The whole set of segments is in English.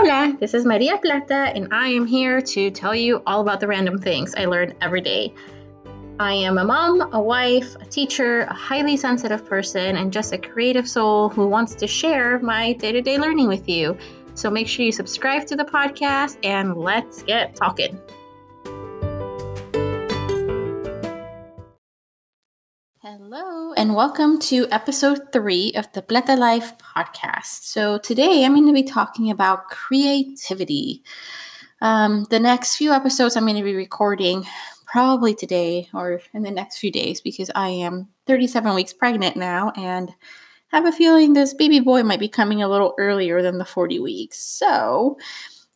Hola, this is Maria Plata, and I am here to tell you all about the random things I learn every day. I am a mom, a wife, a teacher, a highly sensitive person, and just a creative soul who wants to share my day to day learning with you. So make sure you subscribe to the podcast and let's get talking. Hello, and welcome to episode three of the Plata Life podcast. So, today I'm going to be talking about creativity. Um, the next few episodes I'm going to be recording probably today or in the next few days because I am 37 weeks pregnant now and have a feeling this baby boy might be coming a little earlier than the 40 weeks. So,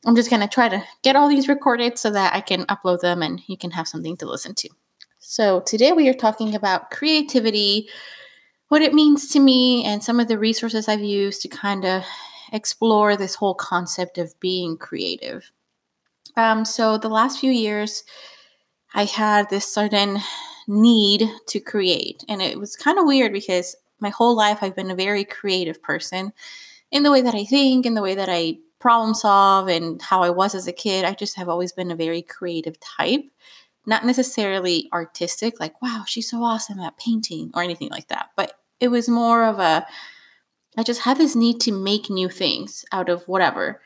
I'm just going to try to get all these recorded so that I can upload them and you can have something to listen to. So, today we are talking about creativity, what it means to me, and some of the resources I've used to kind of explore this whole concept of being creative. Um, so, the last few years, I had this certain need to create, and it was kind of weird because my whole life I've been a very creative person in the way that I think, in the way that I problem solve, and how I was as a kid. I just have always been a very creative type not necessarily artistic, like, wow, she's so awesome at painting or anything like that. But it was more of a, I just had this need to make new things out of whatever.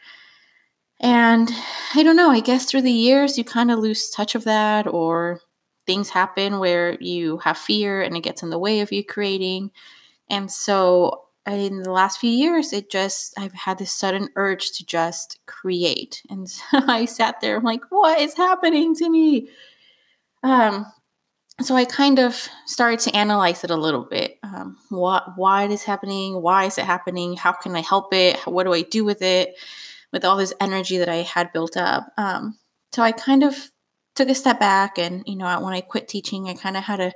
And I don't know, I guess through the years, you kind of lose touch of that, or things happen where you have fear and it gets in the way of you creating. And so in the last few years, it just, I've had this sudden urge to just create. And so I sat there, I'm like, what is happening to me? Um, so I kind of started to analyze it a little bit. Um, what, why it is happening? Why is it happening? How can I help it? What do I do with it? With all this energy that I had built up. Um, so I kind of took a step back, and you know, when I quit teaching, I kind of had to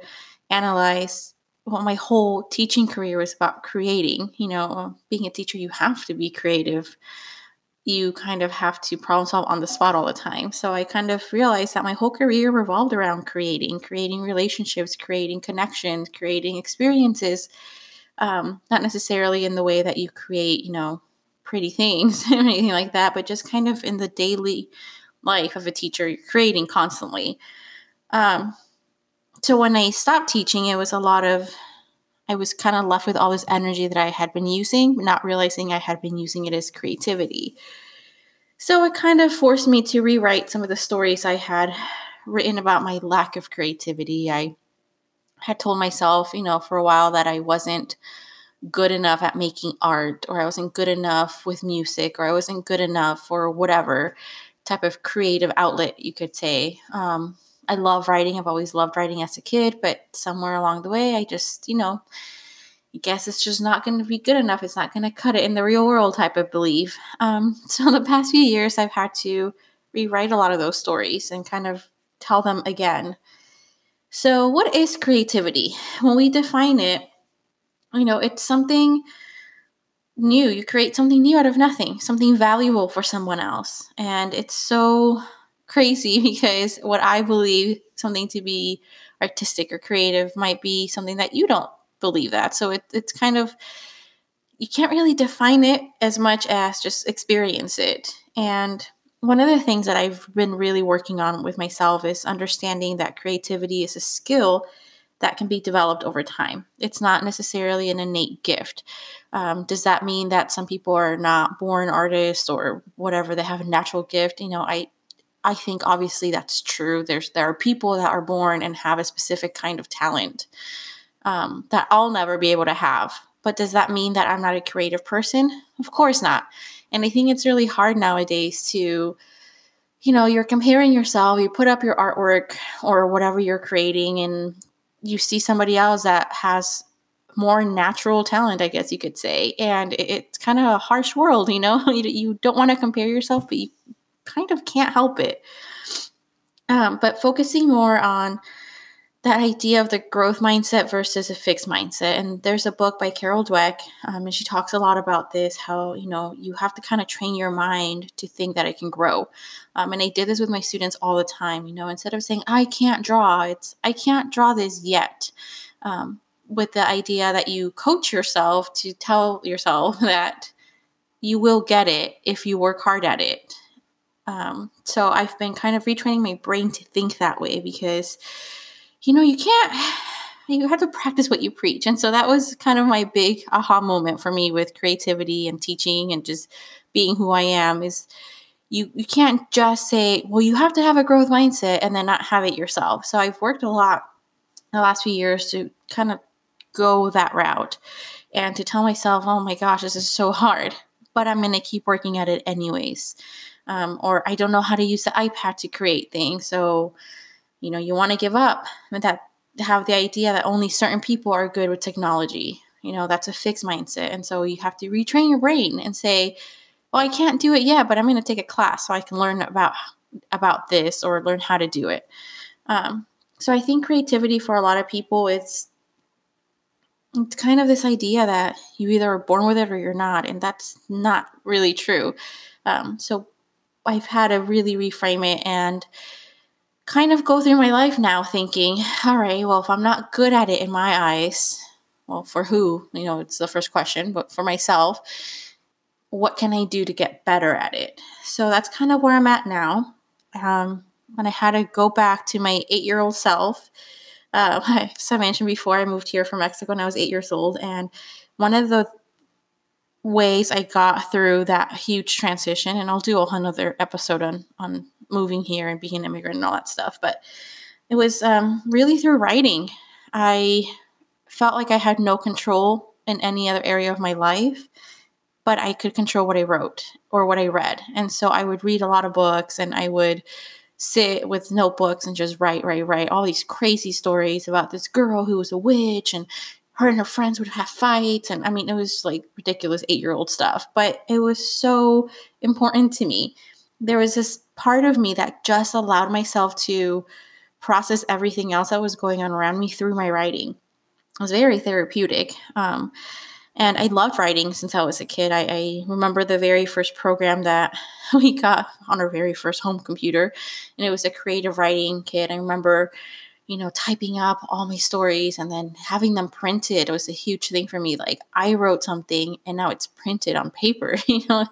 analyze what my whole teaching career was about creating. You know, being a teacher, you have to be creative you kind of have to problem solve on the spot all the time. So I kind of realized that my whole career revolved around creating, creating relationships, creating connections, creating experiences. Um, not necessarily in the way that you create, you know, pretty things or anything like that, but just kind of in the daily life of a teacher, you're creating constantly. Um, so when I stopped teaching, it was a lot of I was kind of left with all this energy that I had been using, not realizing I had been using it as creativity. So it kind of forced me to rewrite some of the stories I had written about my lack of creativity. I had told myself, you know, for a while that I wasn't good enough at making art, or I wasn't good enough with music, or I wasn't good enough, or whatever type of creative outlet you could say. Um, I love writing. I've always loved writing as a kid, but somewhere along the way, I just, you know, I guess it's just not going to be good enough. It's not going to cut it in the real world type of belief. Um, so, the past few years, I've had to rewrite a lot of those stories and kind of tell them again. So, what is creativity? When we define it, you know, it's something new. You create something new out of nothing, something valuable for someone else. And it's so crazy because what I believe something to be artistic or creative might be something that you don't believe that. So it, it's kind of, you can't really define it as much as just experience it. And one of the things that I've been really working on with myself is understanding that creativity is a skill that can be developed over time. It's not necessarily an innate gift. Um, does that mean that some people are not born artists or whatever? They have a natural gift. You know, I I think obviously that's true. There's there are people that are born and have a specific kind of talent um, that I'll never be able to have. But does that mean that I'm not a creative person? Of course not. And I think it's really hard nowadays to, you know, you're comparing yourself. You put up your artwork or whatever you're creating, and you see somebody else that has more natural talent, I guess you could say. And it's kind of a harsh world, you know. you, you don't want to compare yourself, but you kind of can't help it. Um, but focusing more on that idea of the growth mindset versus a fixed mindset. And there's a book by Carol Dweck, um, and she talks a lot about this how, you know, you have to kind of train your mind to think that it can grow. Um, and I did this with my students all the time, you know, instead of saying, I can't draw, it's, I can't draw this yet. Um, with the idea that you coach yourself to tell yourself that you will get it if you work hard at it. Um, so I've been kind of retraining my brain to think that way because, you know, you can't, you have to practice what you preach. And so that was kind of my big aha moment for me with creativity and teaching and just being who I am is you, you can't just say, well, you have to have a growth mindset and then not have it yourself. So I've worked a lot the last few years to kind of go that route and to tell myself, oh my gosh, this is so hard, but I'm going to keep working at it anyways. Um, or I don't know how to use the iPad to create things. So, you know, you want to give up and that have the idea that only certain people are good with technology. You know, that's a fixed mindset. And so you have to retrain your brain and say, well, I can't do it yet, but I'm going to take a class so I can learn about about this or learn how to do it. Um, so I think creativity for a lot of people it's it's kind of this idea that you either are born with it or you're not, and that's not really true. Um, so I've had to really reframe it and kind of go through my life now thinking, all right, well, if I'm not good at it in my eyes, well, for who? You know, it's the first question, but for myself, what can I do to get better at it? So that's kind of where I'm at now. Um, and I had to go back to my eight year old self. Uh, as I mentioned before, I moved here from Mexico when I was eight years old. And one of the ways I got through that huge transition, and I'll do a whole another episode on, on moving here and being an immigrant and all that stuff, but it was um, really through writing. I felt like I had no control in any other area of my life but I could control what I wrote or what I read. And so I would read a lot of books and I would sit with notebooks and just write, write, write all these crazy stories about this girl who was a witch and her and her friends would have fights. And I mean, it was like ridiculous eight year old stuff, but it was so important to me. There was this part of me that just allowed myself to process everything else that was going on around me through my writing. It was very therapeutic. Um, and I loved writing since I was a kid. I, I, remember the very first program that we got on our very first home computer, and it was a creative writing kit. I remember, you know, typing up all my stories and then having them printed. Was a huge thing for me. Like I wrote something and now it's printed on paper. you know,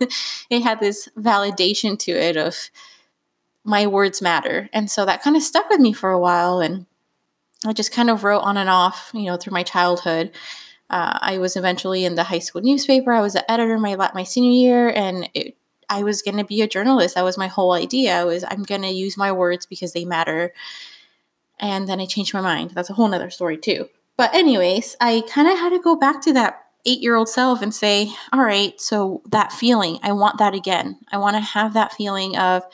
it had this validation to it of my words matter. And so that kind of stuck with me for a while. And I just kind of wrote on and off, you know, through my childhood. Uh, I was eventually in the high school newspaper. I was an editor my my senior year, and it, I was going to be a journalist. That was my whole idea. Was I'm going to use my words because they matter. And then I changed my mind. That's a whole nother story too. But anyways, I kind of had to go back to that eight year old self and say, all right, so that feeling, I want that again. I want to have that feeling of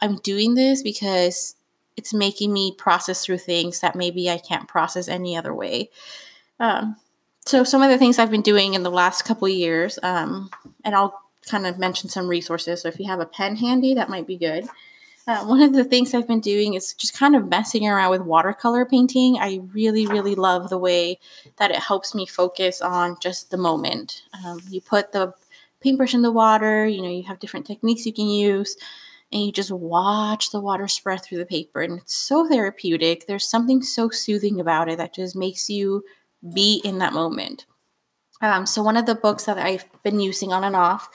I'm doing this because it's making me process through things that maybe I can't process any other way. Um, so some of the things I've been doing in the last couple years, um, and I'll kind of mention some resources. So if you have a pen handy, that might be good. Uh, one of the things I've been doing is just kind of messing around with watercolor painting. I really, really love the way that it helps me focus on just the moment. Um, you put the paintbrush in the water, you know, you have different techniques you can use, and you just watch the water spread through the paper. And it's so therapeutic. There's something so soothing about it that just makes you be in that moment. Um, so one of the books that I've been using on and off,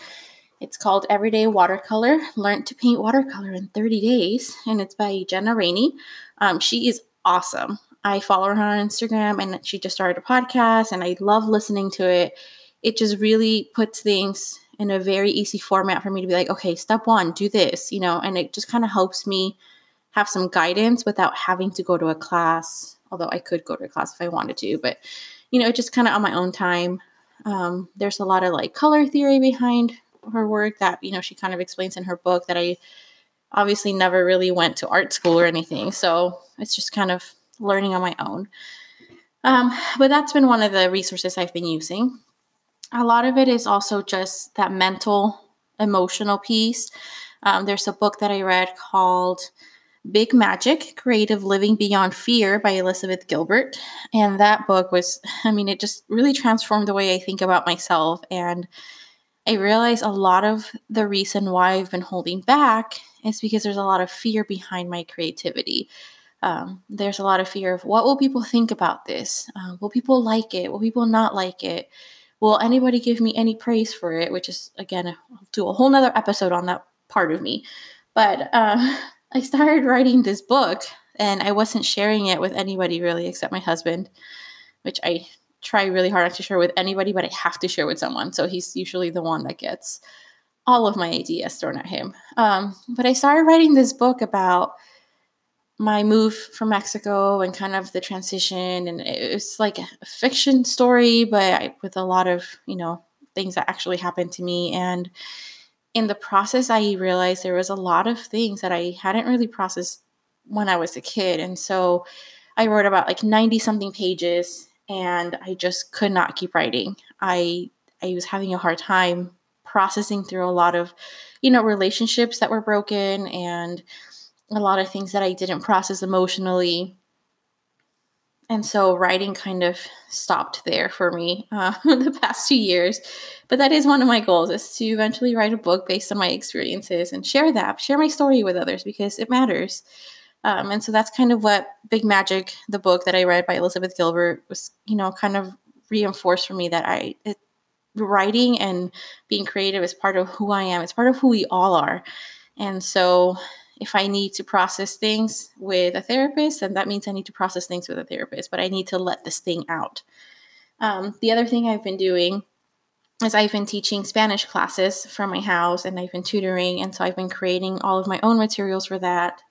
it's called Everyday Watercolor: Learn to Paint Watercolor in 30 Days, and it's by Jenna Rainey. Um, she is awesome. I follow her on Instagram, and she just started a podcast, and I love listening to it. It just really puts things in a very easy format for me to be like, okay, step one, do this, you know, and it just kind of helps me have some guidance without having to go to a class although I could go to a class if I wanted to, but you know, just kind of on my own time. Um, there's a lot of like color theory behind her work that you know she kind of explains in her book that I obviously never really went to art school or anything, so it's just kind of learning on my own. Um, but that's been one of the resources I've been using. A lot of it is also just that mental, emotional piece. Um, there's a book that I read called Big Magic Creative Living Beyond Fear by Elizabeth Gilbert. And that book was, I mean, it just really transformed the way I think about myself. And I realize a lot of the reason why I've been holding back is because there's a lot of fear behind my creativity. Um, there's a lot of fear of what will people think about this? Uh, will people like it? Will people not like it? will anybody give me any praise for it? Which is, again, I'll do a whole nother episode on that part of me. But uh, I started writing this book and I wasn't sharing it with anybody really except my husband, which I try really hard not to share with anybody, but I have to share with someone. So he's usually the one that gets all of my ideas thrown at him. Um, but I started writing this book about my move from Mexico and kind of the transition. And it's like a fiction story, but I, with a lot of, you know, things that actually happened to me. And in the process, I realized there was a lot of things that I hadn't really processed when I was a kid. And so I wrote about like 90 something pages and I just could not keep writing. I I was having a hard time processing through a lot of, you know, relationships that were broken and a lot of things that I didn't process emotionally. And so writing kind of stopped there for me uh, the past two years. But that is one of my goals is to eventually write a book based on my experiences and share that, share my story with others because it matters. Um, and so that's kind of what Big Magic, the book that I read by Elizabeth Gilbert, was, you know, kind of reinforced for me that I, it, writing and being creative is part of who I am. It's part of who we all are. And so if I need to process things with a therapist, then that means I need to process things with a therapist, but I need to let this thing out. Um, the other thing I've been doing is I've been teaching Spanish classes from my house and I've been tutoring. And so I've been creating all of my own materials for that.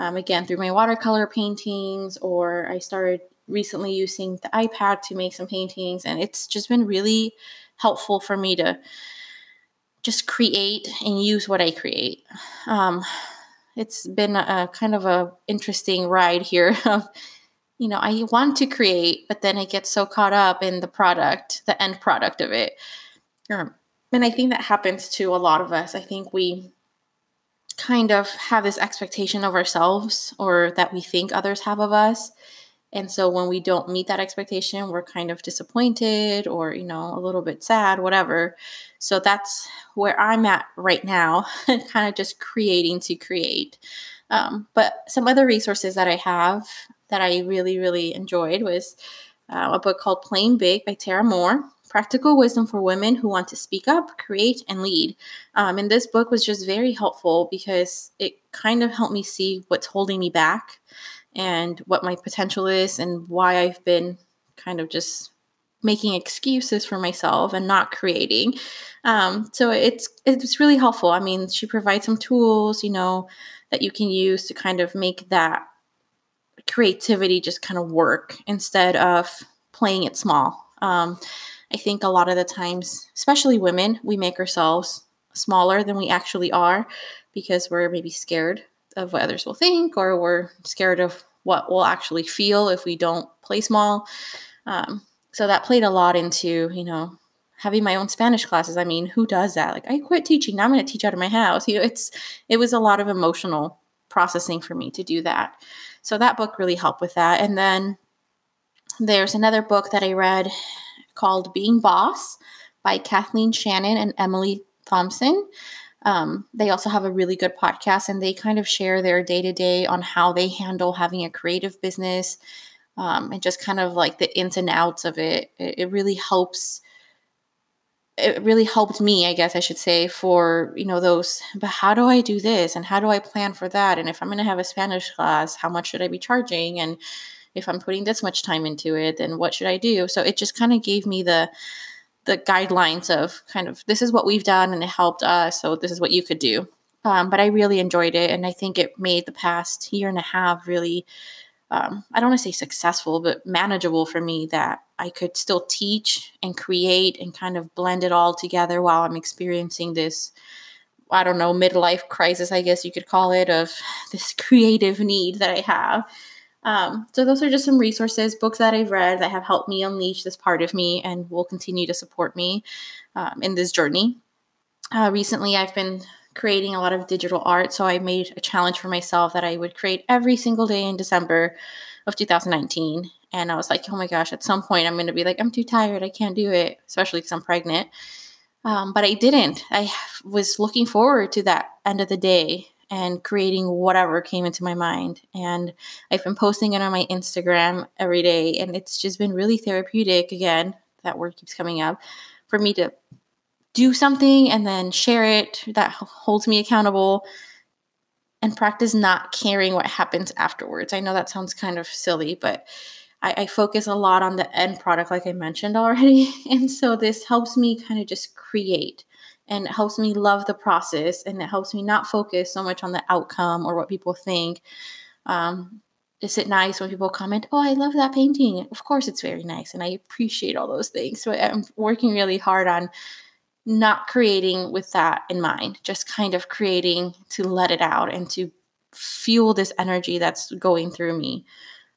Um, again, through my watercolor paintings, or I started recently using the iPad to make some paintings. And it's just been really helpful for me to just create and use what I create. Um, it's been a, a kind of a interesting ride here of you know i want to create but then i get so caught up in the product the end product of it um, and i think that happens to a lot of us i think we kind of have this expectation of ourselves or that we think others have of us. And so when we don't meet that expectation we're kind of disappointed or you know a little bit sad whatever. So that's where i'm at right now kind of just creating to create. Um, but some other resources that i have that i really really enjoyed was uh, a book called playing big by tara mohr practical wisdom for women who want to speak up create and lead um, and this book was just very helpful because it kind of helped me see what's holding me back and what my potential is and why I've been kind of just making excuses for myself and not creating. Um, so it's it's really helpful. I mean, she provides some tools, you know, that you can use to kind of make that creativity just kind of work instead of playing it small. Um, I think a lot of the times, especially women, we make ourselves smaller than we actually are because we're maybe scared of what others will think, or we're scared of what we'll actually feel if we don't play small. Um, so that played a lot into, you know, having my own Spanish classes. I mean, who does that? Like, I quit teaching. Now I'm going to teach out of my house. You know, it's it was a lot of emotional processing for me to do that. So that book really helped with that. And then there's another book that I read called Being Boss by Kathleen Shannon and Emily Thompson. Um, they also have a really good podcast and they kind of share their day to day on how they handle having a creative business um, and just kind of like the ins and outs of it. It, it really helps. It really helped me, I guess I should say, for you know those. But how do I do this, and how do I plan for that? And if I'm going to have a Spanish class, how much should I be charging? And if I'm putting this much time into it, then what should I do? So it just kind of gave me the the guidelines of kind of this is what we've done and it helped us, so this is what you could do. Um, but I really enjoyed it, and I think it made the past year and a half really. Um, I don't want to say successful, but manageable for me that I could still teach and create and kind of blend it all together while I'm experiencing this, I don't know, midlife crisis, I guess you could call it, of this creative need that I have. Um, so those are just some resources, books that I've read that have helped me unleash this part of me and will continue to support me um, in this journey. Uh, recently, I've been creating a lot of digital art, so I made a challenge for myself that I would create every single day in December of 2019. And I was like, oh my gosh, at some point I'm going to be like, I'm too tired, I can't do it, especially because I'm pregnant. Um, but I didn't. I was looking forward to that end of the day and creating whatever came into my mind. And I've been posting it on my Instagram every day, and it's just been really therapeutic. Again, that word keeps coming up for me to do something and then share it that holds me accountable and practice not caring what happens afterwards. I know that sounds kind of silly, but I, I, focus a lot on the end product, like I mentioned already. And so this helps me kind of just create and it helps me love the process and it helps me not focus so much on the outcome or what people think. Um, is it nice when people comment, Oh, I love that painting? Of course, it's very nice. And I appreciate all those things. So I'm working really hard on not creating with that in mind, just kind of creating to let it out and to fuel this energy that's going through me.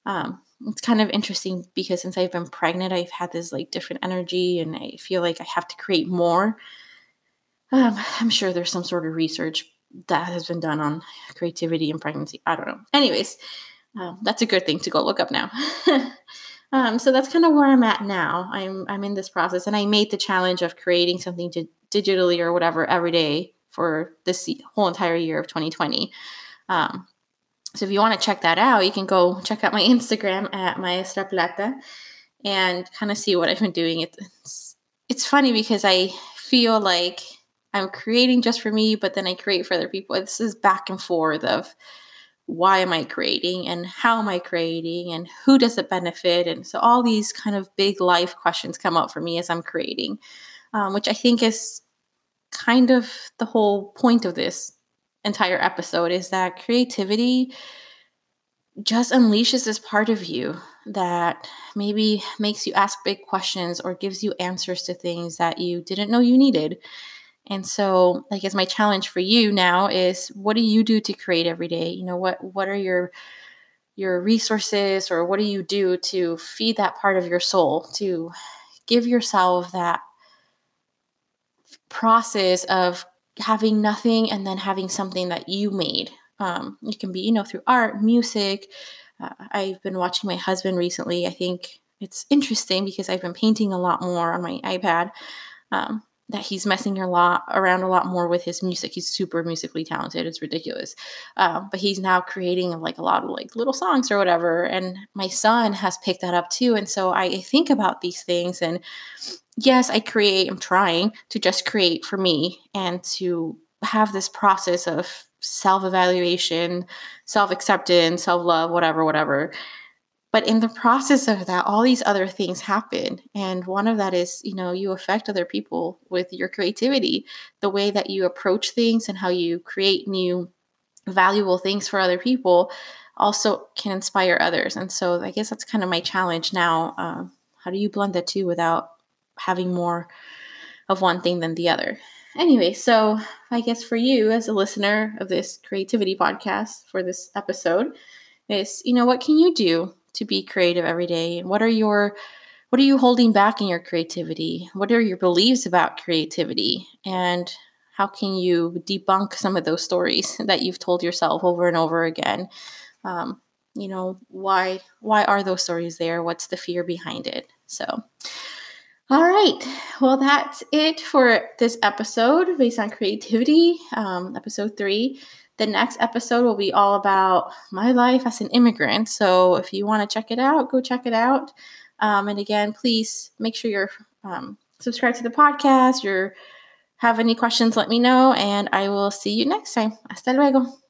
Um, it's kind of interesting because since I've been pregnant, I've had this like different energy and I feel like I have to create more. Um, I'm sure there's some sort of research that has been done on creativity and pregnancy. I don't know. Anyways, um, that's a good thing to go look up now. Um, so that's kind of where I'm at now. I'm I'm in this process, and I made the challenge of creating something digitally or whatever every day for this whole entire year of 2020. Um, so if you want to check that out, you can go check out my Instagram at Maestra Plata and kind of see what I've been doing. It's it's funny because I feel like I'm creating just for me, but then I create for other people. This is back and forth of why am I creating and how am I creating and who does it benefit? And so all these kind of big life questions come up for me as I'm creating, um, which I think is kind of the whole point of this entire episode is that creativity just unleashes this part of you that maybe makes you ask big questions or gives you answers to things that you didn't know you needed. And so, I guess my challenge for you now is what do you do to create every day? You know, what what are your your resources or what do you do to feed that part of your soul, to give yourself that process of having nothing and then having something that you made. Um, it can be, you know, through art, music. Uh, I've been watching my husband recently. I think it's interesting because I've been painting a lot more on my iPad. Um, that he's messing a lot around a lot more with his music. He's super musically talented. It's ridiculous. Um, but he's now creating like a lot of like little songs or whatever. And my son has picked that up too. And so I think about these things and yes, I create, I'm trying to just create for me and to have this process of self evaluation, self acceptance, self love, whatever, whatever. But in the process of that, all these other things happen. And one of that is, you know, you affect other people with your creativity, the way that you approach things and how you create new valuable things for other people also can inspire others. And so I guess that's kind of my challenge now. Uh, how do you blend the two without having more of one thing than the other? Anyway, so I guess for you as a listener of this creativity podcast for this episode, is you know what can you do to be creative every day? And what are your what are you holding back in your creativity? What are your beliefs about creativity? And how can you debunk some of those stories that you've told yourself over and over again? Um, you know why why are those stories there? What's the fear behind it? So all right. Well that's it for this episode based on creativity um, episode three the next episode will be all about my life as an immigrant. So if you want to check it out, go check it out. Um, and again, please make sure you're um, subscribed to the podcast. You're have any questions, let me know, and I will see you next time. Hasta luego.